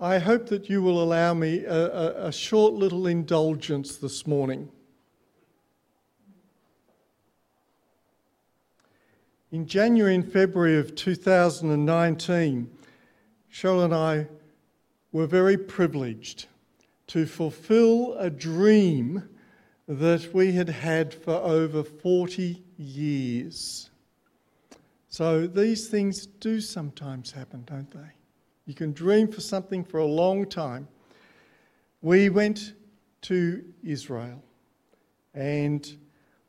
I hope that you will allow me a, a, a short little indulgence this morning. In January and February of 2019, Cheryl and I were very privileged to fulfill a dream that we had had for over 40 years. So these things do sometimes happen, don't they? You can dream for something for a long time. We went to Israel, and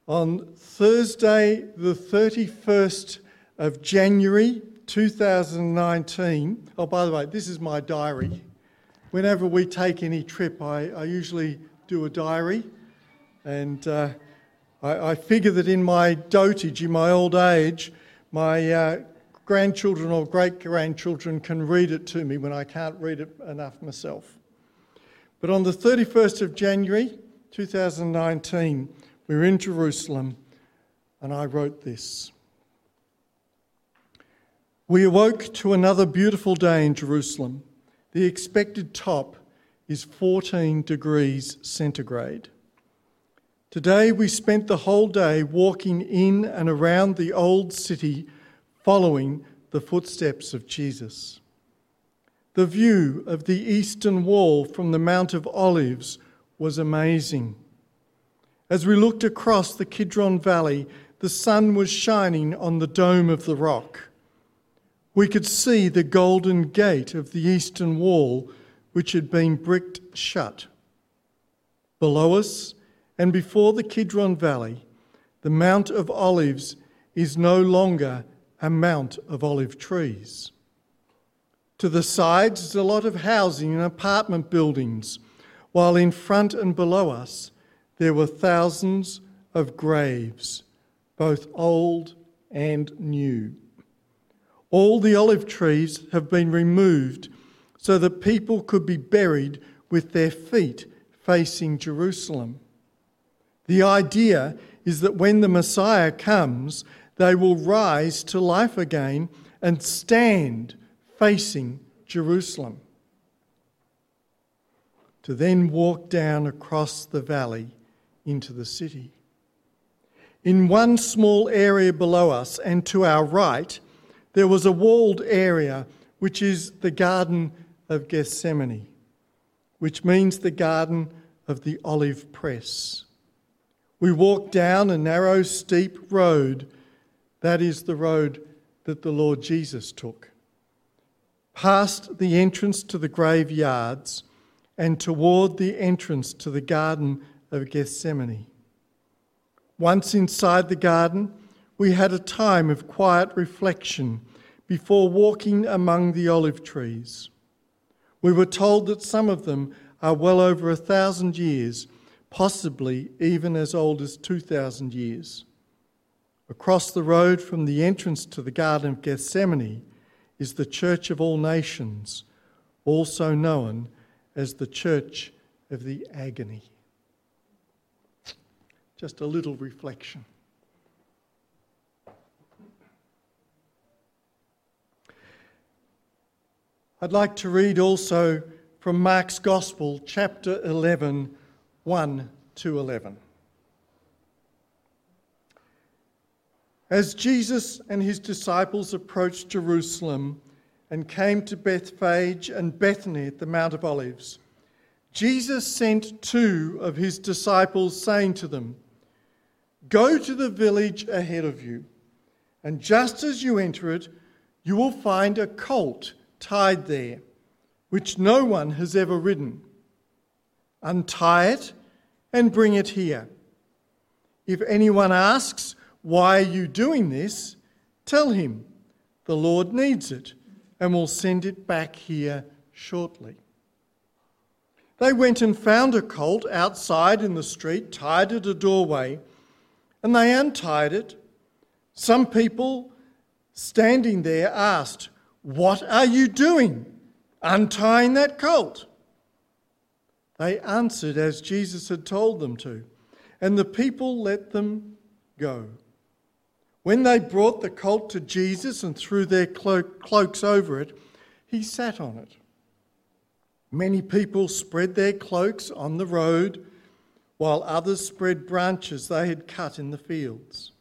on Thursday, the 31st of January 2019, oh, by the way, this is my diary. Whenever we take any trip, I, I usually do a diary, and uh, I, I figure that in my dotage, in my old age, my uh, grandchildren or great grandchildren can read it to me when I can't read it enough myself. But on the 31st of January 2019, we were in Jerusalem and I wrote this. We awoke to another beautiful day in Jerusalem. The expected top is 14 degrees centigrade. Today we spent the whole day walking in and around the old city, following the footsteps of Jesus. The view of the eastern wall from the Mount of Olives was amazing. As we looked across the Kidron Valley, the sun was shining on the dome of the rock. We could see the golden gate of the eastern wall, which had been bricked shut. Below us, and before the Kidron Valley, the Mount of Olives is no longer a mount of olive trees. To the sides is a lot of housing and apartment buildings, while in front and below us there were thousands of graves, both old and new. All the olive trees have been removed so that people could be buried with their feet facing Jerusalem. The idea is that when the Messiah comes, they will rise to life again and stand facing Jerusalem. To then walk down across the valley into the city. In one small area below us and to our right, there was a walled area which is the Garden of Gethsemane, which means the Garden of the Olive Press. We walk down a narrow, steep road. That is the road that the Lord Jesus took. Past the entrance to the graveyards and toward the entrance to the Garden of Gethsemane. Once inside the garden, we had a time of quiet reflection before walking among the olive trees. We were told that some of them are well over a thousand years possibly even as old as 2,000 years. Across the road from the entrance to the Garden of Gethsemane is the Church of All Nations, also known as the Church of the Agony. Just a little reflection. I'd like to read also from Mark's Gospel, chapter 11 1 to 11. As Jesus and his disciples approached Jerusalem and came to Bethphage and Bethany at the Mount of Olives, Jesus sent two of his disciples, saying to them, Go to the village ahead of you, and just as you enter it, you will find a colt tied there, which no one has ever ridden. Untie it and bring it here. If anyone asks, Why are you doing this? tell him, The Lord needs it, and will send it back here shortly. They went and found a colt outside in the street, tied at a doorway, and they untied it. Some people standing there asked, What are you doing? Untying that colt? They answered as Jesus had told them to, and the people let them go. When they brought the colt to Jesus and threw their cloaks over it, he sat on it. Many people spread their cloaks on the road, while others spread branches they had cut in the fields.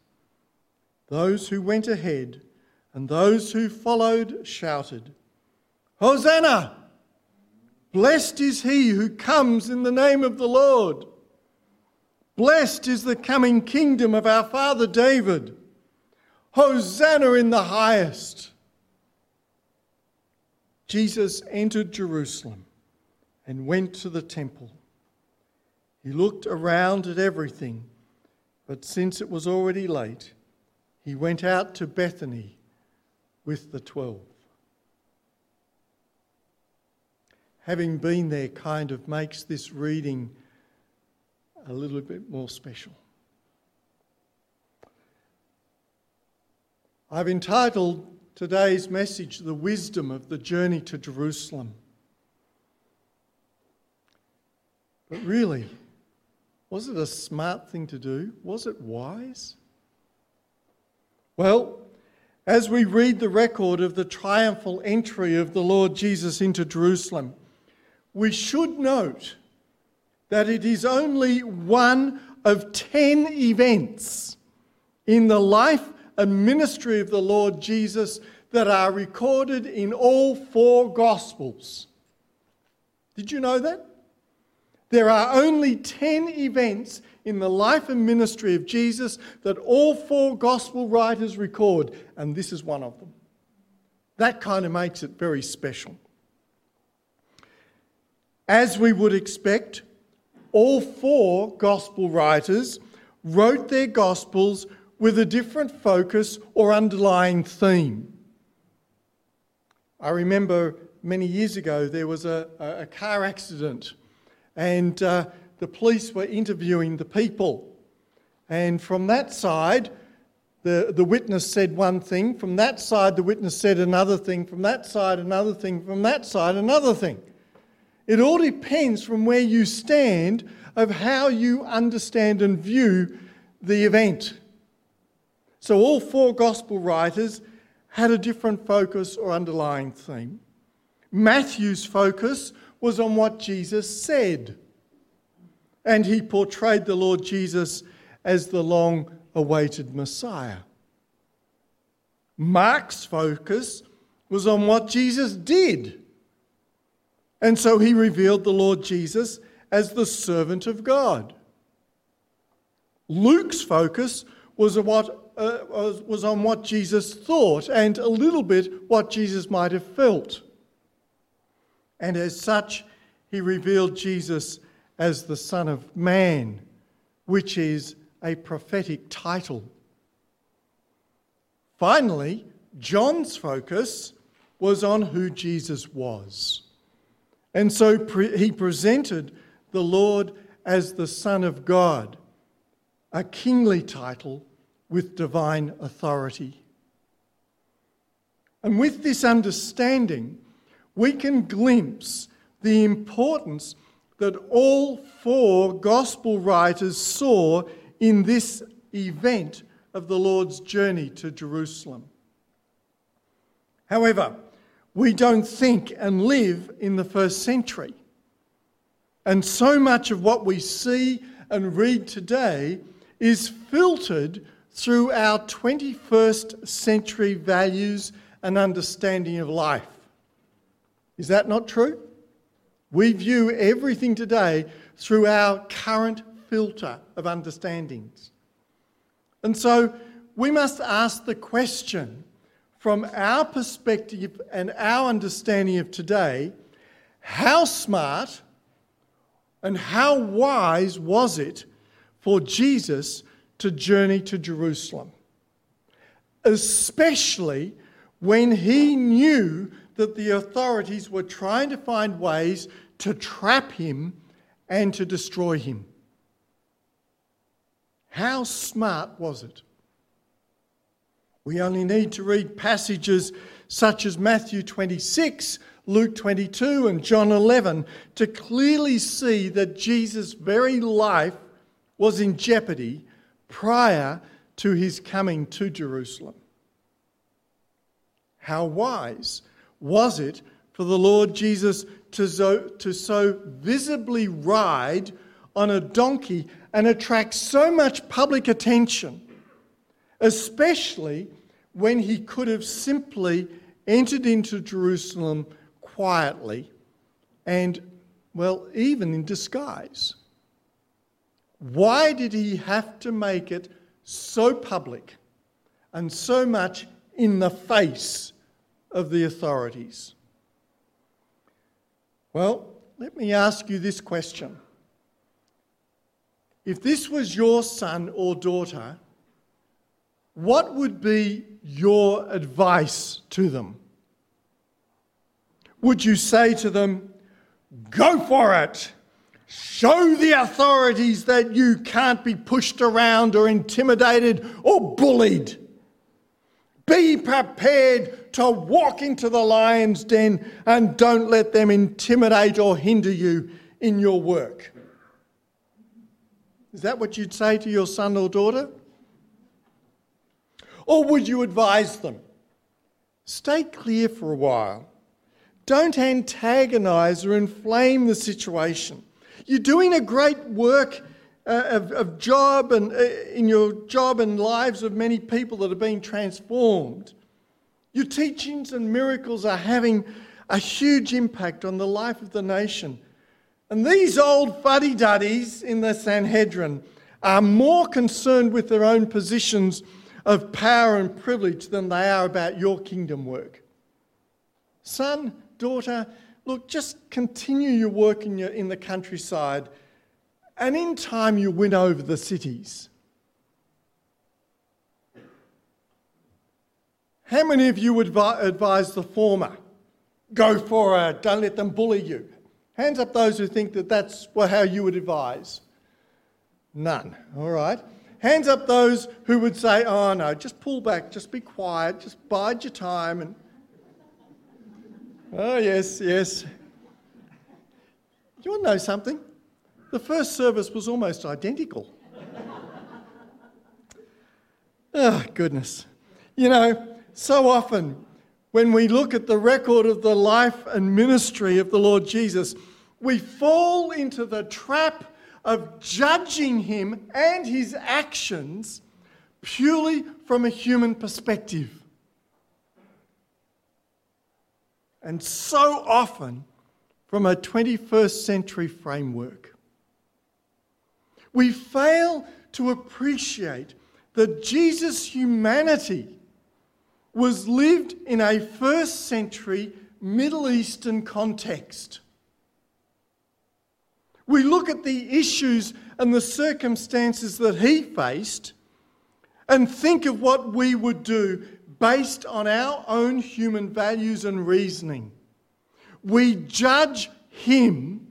Those who went ahead and those who followed shouted, Hosanna! Blessed is he who comes in the name of the Lord. Blessed is the coming kingdom of our father David. Hosanna in the highest. Jesus entered Jerusalem and went to the temple. He looked around at everything, but since it was already late, he went out to Bethany with the twelve. Having been there kind of makes this reading a little bit more special. I've entitled today's message The Wisdom of the Journey to Jerusalem. But really, was it a smart thing to do? Was it wise? Well, as we read the record of the triumphal entry of the Lord Jesus into Jerusalem, we should note that it is only one of ten events in the life and ministry of the Lord Jesus that are recorded in all four Gospels. Did you know that? There are only 10 events in the life and ministry of Jesus that all four gospel writers record, and this is one of them. That kind of makes it very special. As we would expect, all four gospel writers wrote their gospels with a different focus or underlying theme. I remember many years ago there was a, a car accident and uh, the police were interviewing the people. And from that side, the, the witness said one thing, from that side, the witness said another thing, from that side, another thing, from that side, another thing. It all depends from where you stand of how you understand and view the event. So, all four gospel writers had a different focus or underlying theme. Matthew's focus was on what Jesus said. And he portrayed the Lord Jesus as the long awaited Messiah. Mark's focus was on what Jesus did. And so he revealed the Lord Jesus as the servant of God. Luke's focus was on what, uh, was on what Jesus thought and a little bit what Jesus might have felt. And as such, he revealed Jesus as the Son of Man, which is a prophetic title. Finally, John's focus was on who Jesus was. And so pre- he presented the Lord as the Son of God, a kingly title with divine authority. And with this understanding, we can glimpse the importance that all four gospel writers saw in this event of the Lord's journey to Jerusalem. However, we don't think and live in the first century. And so much of what we see and read today is filtered through our 21st century values and understanding of life. Is that not true? We view everything today through our current filter of understandings. And so we must ask the question from our perspective and our understanding of today how smart and how wise was it for Jesus to journey to Jerusalem? Especially when he knew that the authorities were trying to find ways to trap him and to destroy him. How smart was it? We only need to read passages such as Matthew 26, Luke 22, and John 11 to clearly see that Jesus' very life was in jeopardy prior to his coming to Jerusalem. How wise was it for the Lord Jesus to so, to so visibly ride on a donkey and attract so much public attention, especially when he could have simply entered into Jerusalem quietly and, well, even in disguise. Why did he have to make it so public and so much in the face of the authorities? Well, let me ask you this question. If this was your son or daughter, what would be your advice to them? Would you say to them, Go for it! Show the authorities that you can't be pushed around or intimidated or bullied. Be prepared to walk into the lion's den and don't let them intimidate or hinder you in your work. Is that what you'd say to your son or daughter? Or would you advise them? Stay clear for a while. Don't antagonize or inflame the situation. You're doing a great work uh, of, of, job and uh, in your job and lives of many people that are being transformed. Your teachings and miracles are having a huge impact on the life of the nation. And these old fuddy duddies in the Sanhedrin are more concerned with their own positions of power and privilege than they are about your kingdom work. Son, daughter, look, just continue your work in, your, in the countryside, and in time you win over the cities. How many of you would advise the former? Go for it, don't let them bully you. Hands up those who think that that's how you would advise. None, all right. Hands up those who would say, oh no, just pull back, just be quiet, just bide your time. And Oh, yes, yes. You want to know something? The first service was almost identical. oh, goodness. You know, so often when we look at the record of the life and ministry of the Lord Jesus, we fall into the trap of judging him and his actions purely from a human perspective. And so often from a 21st century framework. We fail to appreciate that Jesus' humanity was lived in a first century Middle Eastern context. We look at the issues and the circumstances that he faced and think of what we would do based on our own human values and reasoning. We judge him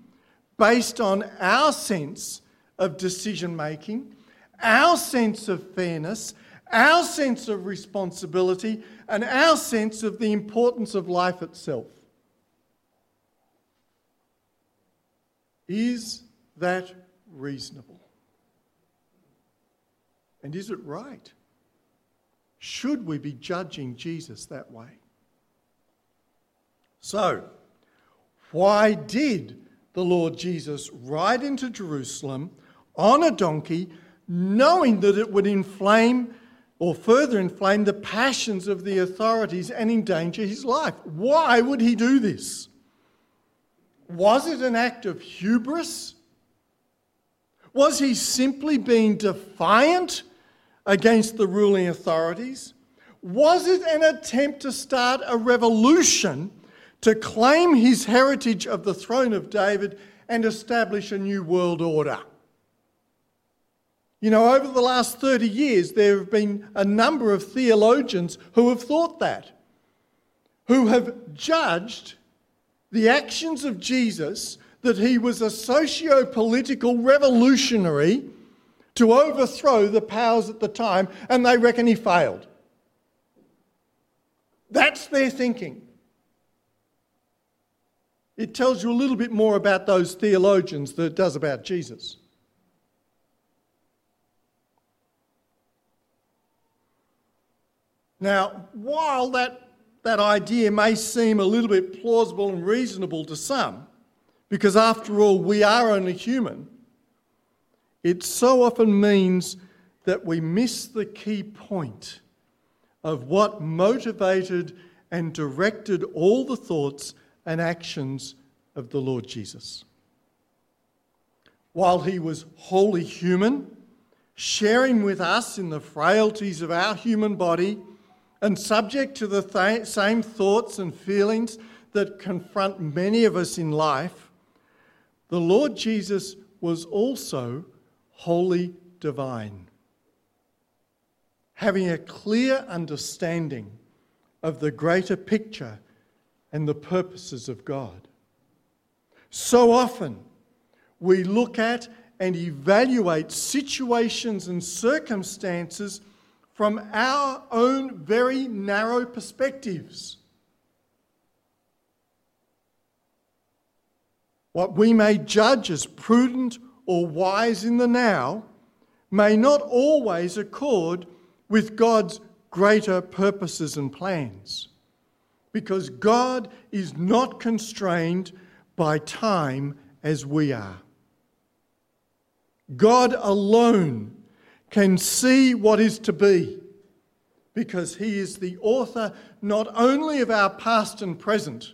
based on our sense of decision making, our sense of fairness, our sense of responsibility, and our sense of the importance of life itself. Is that reasonable? And is it right? Should we be judging Jesus that way? So, why did the Lord Jesus ride into Jerusalem on a donkey, knowing that it would inflame or further inflame the passions of the authorities and endanger his life? Why would he do this? Was it an act of hubris? Was he simply being defiant against the ruling authorities? Was it an attempt to start a revolution to claim his heritage of the throne of David and establish a new world order? You know, over the last 30 years, there have been a number of theologians who have thought that, who have judged the actions of Jesus that he was a socio political revolutionary to overthrow the powers at the time, and they reckon he failed. That's their thinking. It tells you a little bit more about those theologians than it does about Jesus. Now, while that that idea may seem a little bit plausible and reasonable to some, because after all, we are only human, it so often means that we miss the key point of what motivated and directed all the thoughts and actions of the Lord Jesus. While he was wholly human, sharing with us in the frailties of our human body, and subject to the th- same thoughts and feelings that confront many of us in life, the Lord Jesus was also wholly divine. Having a clear understanding of the greater picture and the purposes of God. So often, we look at and evaluate situations and circumstances from our own very narrow perspectives. What we may judge as prudent or wise in the now may not always accord with God's greater purposes and plans. Because God is not constrained by time as we are. God alone can see what is to be because he is the author not only of our past and present,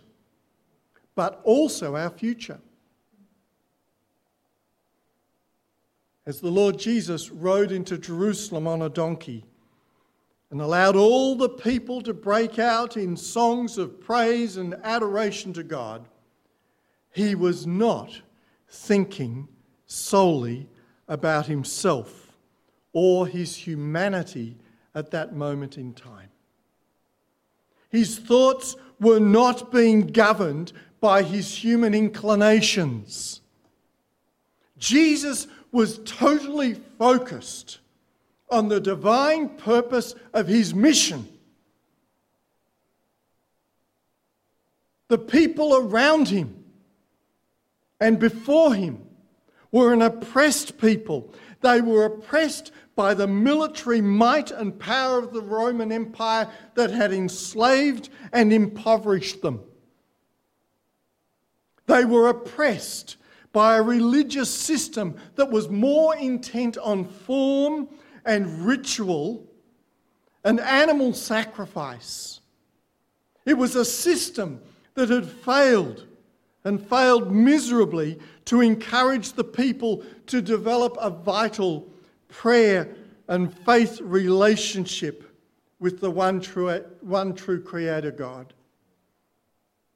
but also our future. As the Lord Jesus rode into Jerusalem on a donkey and allowed all the people to break out in songs of praise and adoration to God, he was not thinking solely about himself or his humanity at that moment in time. His thoughts were not being governed by his human inclinations. Jesus was totally focused on the divine purpose of his mission. The people around him and before him were an oppressed people. They were oppressed by the military might and power of the Roman Empire that had enslaved and impoverished them. They were oppressed by a religious system that was more intent on form and ritual and animal sacrifice. It was a system that had failed and failed miserably to encourage the people to develop a vital prayer and faith relationship with the one true, one true Creator God,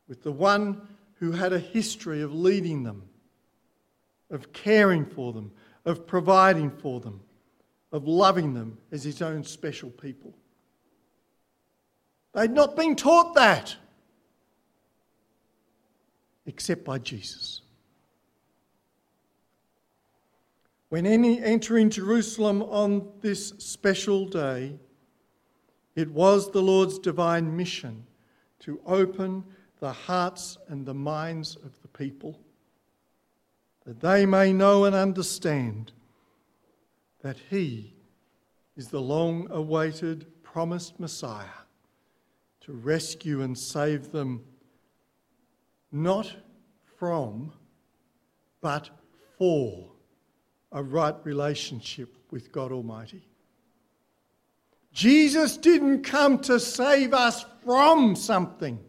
with the one who had a history of leading them, of caring for them, of providing for them, of loving them as his own special people. They'd not been taught that except by Jesus. When any entering Jerusalem on this special day, it was the Lord's divine mission to open the hearts and the minds of the people, that they may know and understand that He is the long awaited, promised Messiah to rescue and save them not from, but for a right relationship with God Almighty. Jesus didn't come to save us from something,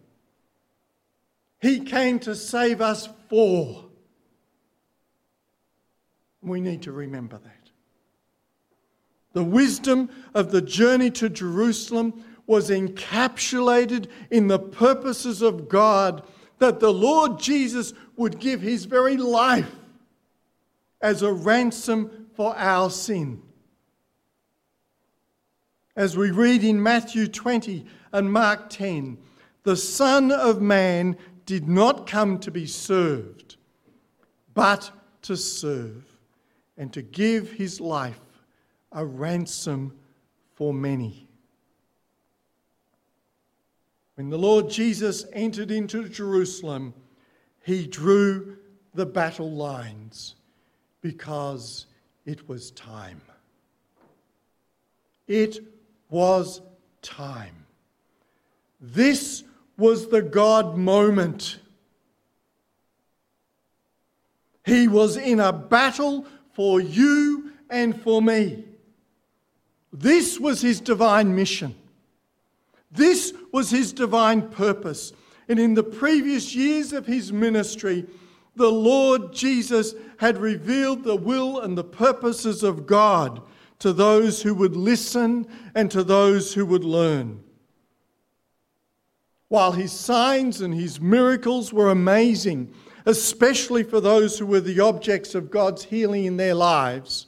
He came to save us for. We need to remember that. The wisdom of the journey to Jerusalem was encapsulated in the purposes of God that the Lord Jesus would give his very life as a ransom for our sin. As we read in Matthew 20 and Mark 10, the Son of Man did not come to be served, but to serve and to give his life a ransom for many. When the Lord Jesus entered into Jerusalem, he drew the battle lines because it was time. It was time. This was the God moment. He was in a battle for you and for me. This was his divine mission. This was his divine purpose. And in the previous years of his ministry, the Lord Jesus had revealed the will and the purposes of God to those who would listen and to those who would learn. While his signs and his miracles were amazing, especially for those who were the objects of God's healing in their lives,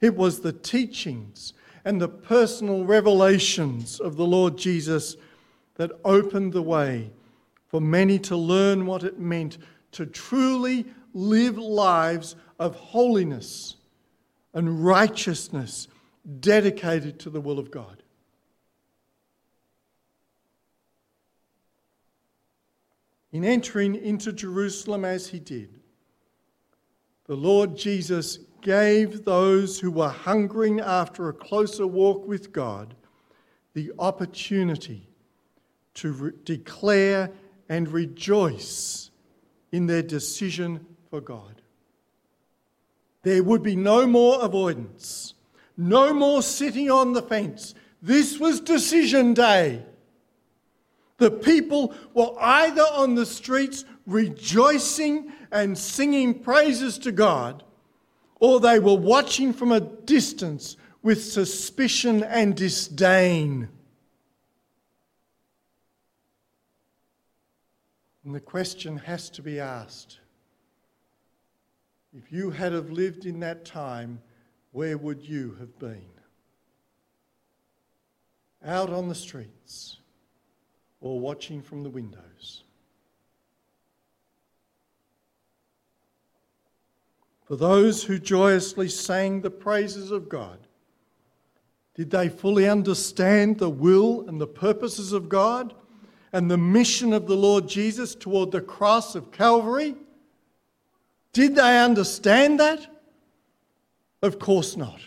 it was the teachings and the personal revelations of the Lord Jesus that opened the way for many to learn what it meant to truly live lives of holiness and righteousness dedicated to the will of God. In entering into Jerusalem as he did, the Lord Jesus gave those who were hungering after a closer walk with God the opportunity to re- declare and rejoice in their decision for God. There would be no more avoidance, no more sitting on the fence. This was decision day. The people were either on the streets rejoicing and singing praises to God, or they were watching from a distance with suspicion and disdain. And the question has to be asked if you had have lived in that time, where would you have been? Out on the streets or watching from the windows? For those who joyously sang the praises of God, did they fully understand the will and the purposes of God and the mission of the Lord Jesus toward the cross of Calvary? Did they understand that? Of course not.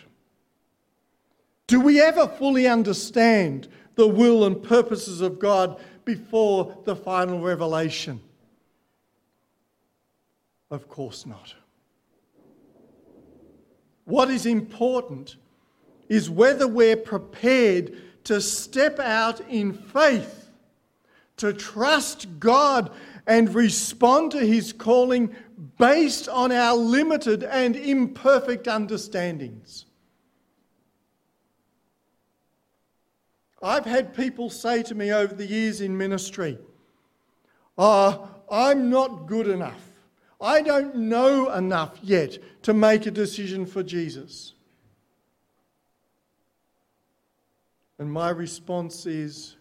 Do we ever fully understand the will and purposes of God before the final revelation? Of course not. What is important is whether we're prepared to step out in faith, to trust God and respond to His calling based on our limited and imperfect understandings. I've had people say to me over the years in ministry, oh, I'm not good enough. I don't know enough yet to make a decision for Jesus. And my response is,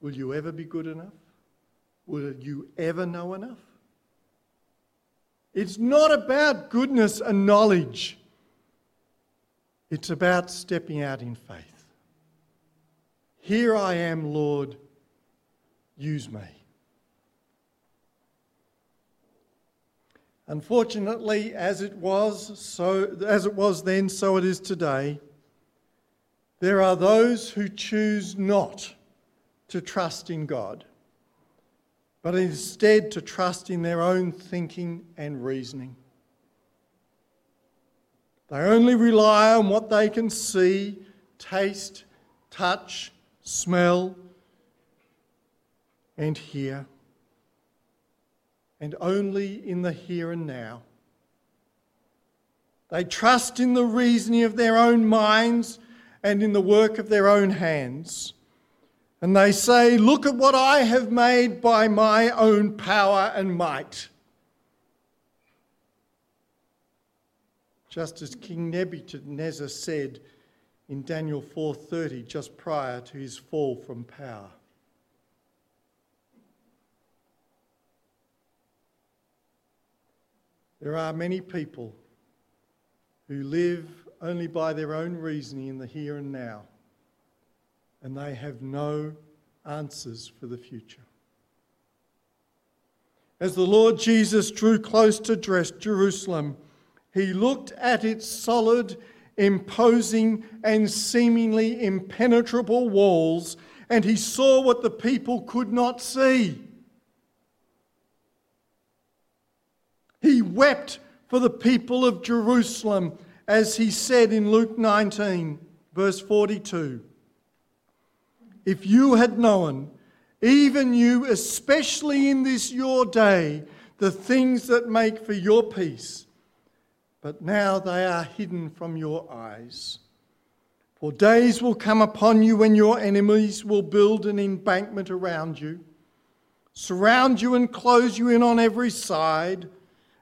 Will you ever be good enough? Will you ever know enough? It's not about goodness and knowledge, it's about stepping out in faith. Here I am, Lord, use me. Unfortunately, as it was, so as it was then, so it is today. There are those who choose not to trust in God, but instead to trust in their own thinking and reasoning. They only rely on what they can see, taste, touch, smell, and hear, and only in the here and now. They trust in the reasoning of their own minds and in the work of their own hands. And they say, Look at what I have made by my own power and might. Just as King Nebuchadnezzar said, in Daniel 4:30 just prior to his fall from power. There are many people who live only by their own reasoning in the here and now, and they have no answers for the future. As the Lord Jesus drew close to Jerusalem, he looked at its solid imposing and seemingly impenetrable walls, and he saw what the people could not see. He wept for the people of Jerusalem, as he said in Luke 19, verse 42. If you had known, even you, especially in this your day, the things that make for your peace, but now they are hidden from your eyes. For days will come upon you when your enemies will build an embankment around you, surround you and close you in on every side,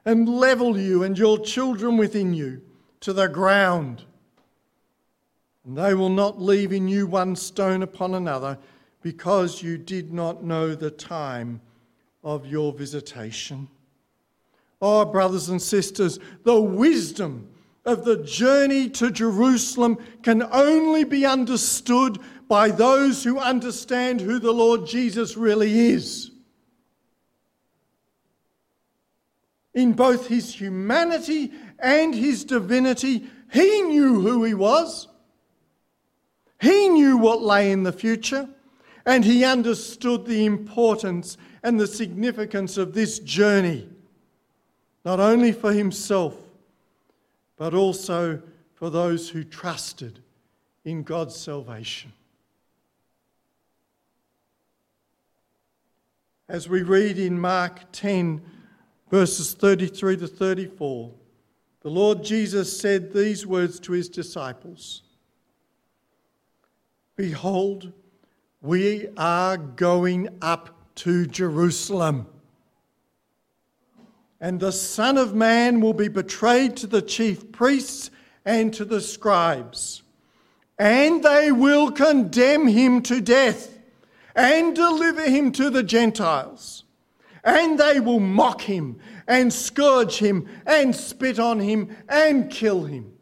and level you and your children within you to the ground. And they will not leave in you one stone upon another, because you did not know the time of your visitation. Oh, brothers and sisters, the wisdom of the journey to Jerusalem can only be understood by those who understand who the Lord Jesus really is. In both his humanity and his divinity, he knew who he was. He knew what lay in the future, and he understood the importance and the significance of this journey, not only for himself but also for those who trusted in God's salvation. As we read in Mark 10, verses 33 to 34, the Lord Jesus said these words to his disciples Behold, we are going up to Jerusalem and the Son of Man will be betrayed to the chief priests and to the scribes. And they will condemn him to death and deliver him to the Gentiles. And they will mock him and scourge him and spit on him and kill him.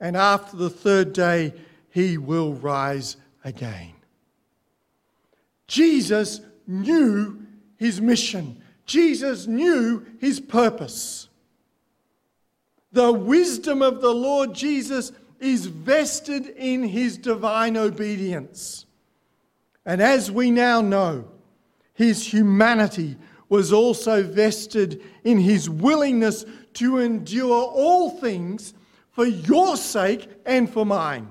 And after the third day, he will rise again. Jesus knew his mission. Jesus knew his purpose. The wisdom of the Lord Jesus is vested in his divine obedience. And as we now know, his humanity was also vested in his willingness to endure all things for your sake and for mine,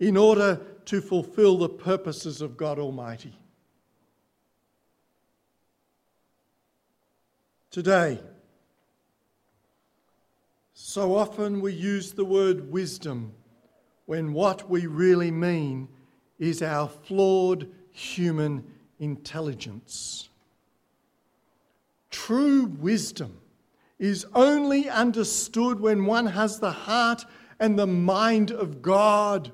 in order to fulfill the purposes of God Almighty. Today. So often we use the word wisdom when what we really mean is our flawed human intelligence. True wisdom is only understood when one has the heart and the mind of God.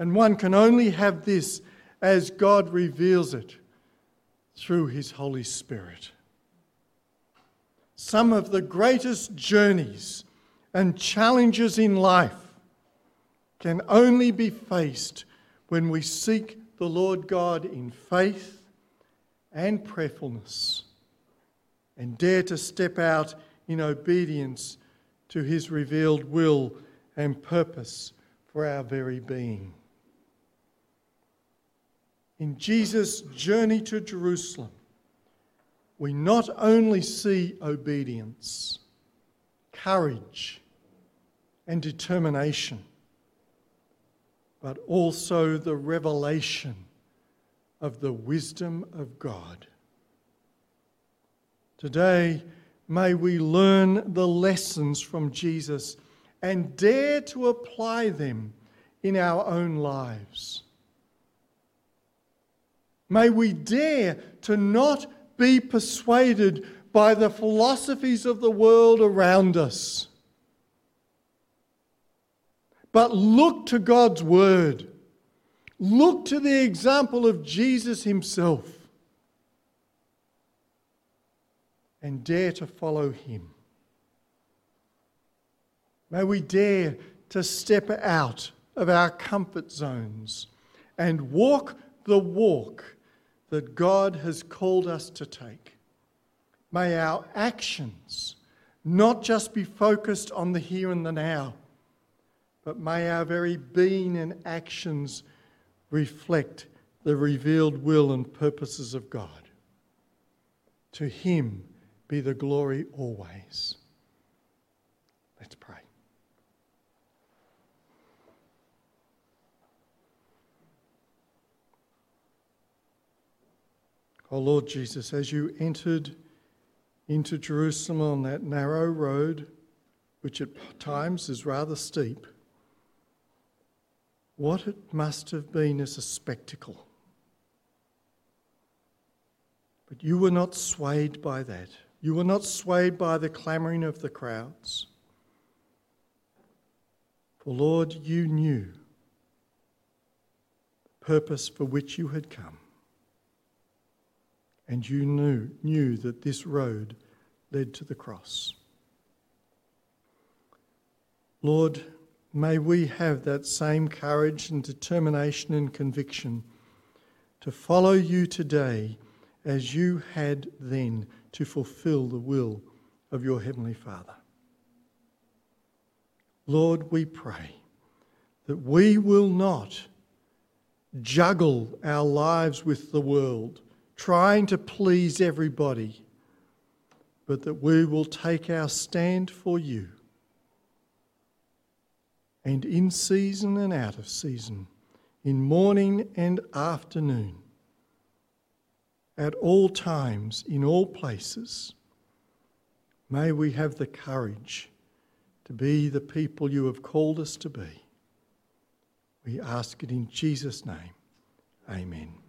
And one can only have this as God reveals it through His Holy Spirit some of the greatest journeys and challenges in life can only be faced when we seek the Lord God in faith and prayerfulness and dare to step out in obedience to his revealed will and purpose for our very being. In Jesus' journey to Jerusalem, we not only see obedience, courage, and determination, but also the revelation of the wisdom of God. Today, may we learn the lessons from Jesus and dare to apply them in our own lives. May we dare to not be persuaded by the philosophies of the world around us. But look to God's Word. Look to the example of Jesus Himself. And dare to follow Him. May we dare to step out of our comfort zones and walk the walk that God has called us to take. May our actions not just be focused on the here and the now, but may our very being and actions reflect the revealed will and purposes of God. To him be the glory always. Let's pray. Oh Lord Jesus, as you entered into Jerusalem on that narrow road, which at times is rather steep, what it must have been as a spectacle. But you were not swayed by that. You were not swayed by the clamouring of the crowds. For Lord, you knew the purpose for which you had come. And you knew, knew that this road led to the cross. Lord, may we have that same courage and determination and conviction to follow you today as you had then to fulfill the will of your Heavenly Father. Lord, we pray that we will not juggle our lives with the world, trying to please everybody, but that we will take our stand for you. And in season and out of season, in morning and afternoon, at all times, in all places, may we have the courage to be the people you have called us to be. We ask it in Jesus' name. Amen.